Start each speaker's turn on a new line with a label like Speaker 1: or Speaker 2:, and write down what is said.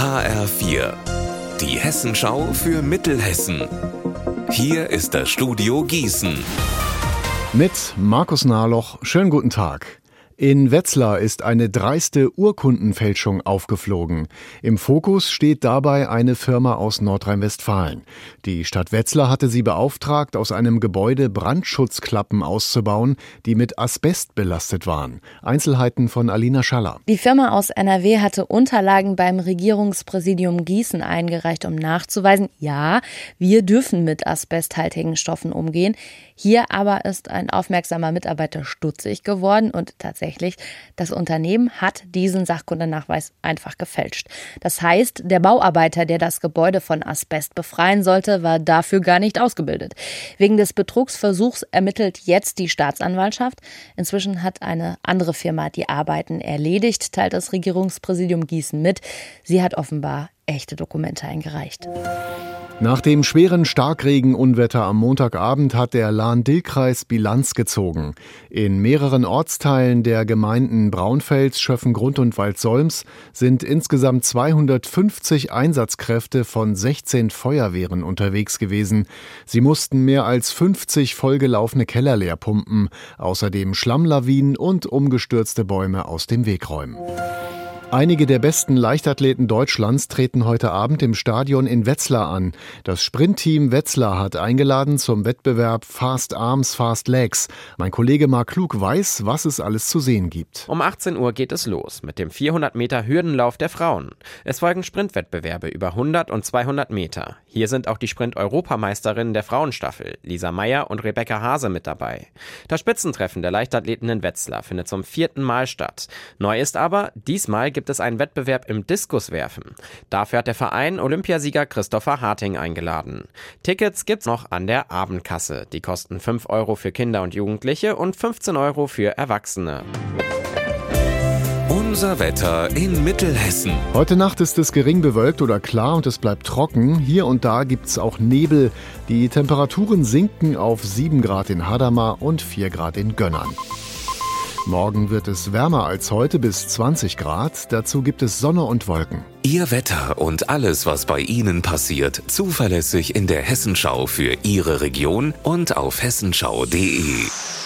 Speaker 1: HR4, die Hessenschau für Mittelhessen. Hier ist das Studio Gießen.
Speaker 2: Mit Markus Nahloch, schönen guten Tag. In Wetzlar ist eine dreiste Urkundenfälschung aufgeflogen. Im Fokus steht dabei eine Firma aus Nordrhein-Westfalen. Die Stadt Wetzlar hatte sie beauftragt, aus einem Gebäude Brandschutzklappen auszubauen, die mit Asbest belastet waren. Einzelheiten von Alina Schaller.
Speaker 3: Die Firma aus NRW hatte Unterlagen beim Regierungspräsidium Gießen eingereicht, um nachzuweisen, ja, wir dürfen mit asbesthaltigen Stoffen umgehen. Hier aber ist ein aufmerksamer Mitarbeiter stutzig geworden und tatsächlich, das Unternehmen hat diesen Sachkundenachweis einfach gefälscht. Das heißt, der Bauarbeiter, der das Gebäude von Asbest befreien sollte, war dafür gar nicht ausgebildet. Wegen des Betrugsversuchs ermittelt jetzt die Staatsanwaltschaft. Inzwischen hat eine andere Firma die Arbeiten erledigt, teilt das Regierungspräsidium Gießen mit. Sie hat offenbar echte Dokumente eingereicht.
Speaker 2: Nach dem schweren Starkregenunwetter am Montagabend hat der Lahn-Dill-Kreis Bilanz gezogen. In mehreren Ortsteilen der Gemeinden Braunfels, Schöffengrund und Waldsolms sind insgesamt 250 Einsatzkräfte von 16 Feuerwehren unterwegs gewesen. Sie mussten mehr als 50 vollgelaufene Keller leer pumpen, außerdem Schlammlawinen und umgestürzte Bäume aus dem Weg räumen. Einige der besten Leichtathleten Deutschlands treten heute Abend im Stadion in Wetzlar an. Das Sprintteam Wetzlar hat eingeladen zum Wettbewerb Fast Arms, Fast Legs. Mein Kollege Marc Klug weiß, was es alles zu sehen gibt.
Speaker 4: Um 18 Uhr geht es los mit dem 400 Meter Hürdenlauf der Frauen. Es folgen Sprintwettbewerbe über 100 und 200 Meter. Hier sind auch die Sprint-Europameisterinnen der Frauenstaffel, Lisa Meyer und Rebecca Hase mit dabei. Das Spitzentreffen der Leichtathleten in Wetzlar findet zum vierten Mal statt. Neu ist aber, diesmal gibt gibt es einen Wettbewerb im Diskuswerfen. Dafür hat der Verein Olympiasieger Christopher Harting eingeladen. Tickets gibt's noch an der Abendkasse. Die kosten 5 Euro für Kinder und Jugendliche und 15 Euro für Erwachsene.
Speaker 1: Unser Wetter in Mittelhessen.
Speaker 2: Heute Nacht ist es gering bewölkt oder klar und es bleibt trocken. Hier und da gibt es auch Nebel. Die Temperaturen sinken auf 7 Grad in Hadamar und 4 Grad in Gönnern. Morgen wird es wärmer als heute bis 20 Grad. Dazu gibt es Sonne und Wolken.
Speaker 1: Ihr Wetter und alles, was bei Ihnen passiert, zuverlässig in der Hessenschau für Ihre Region und auf hessenschau.de.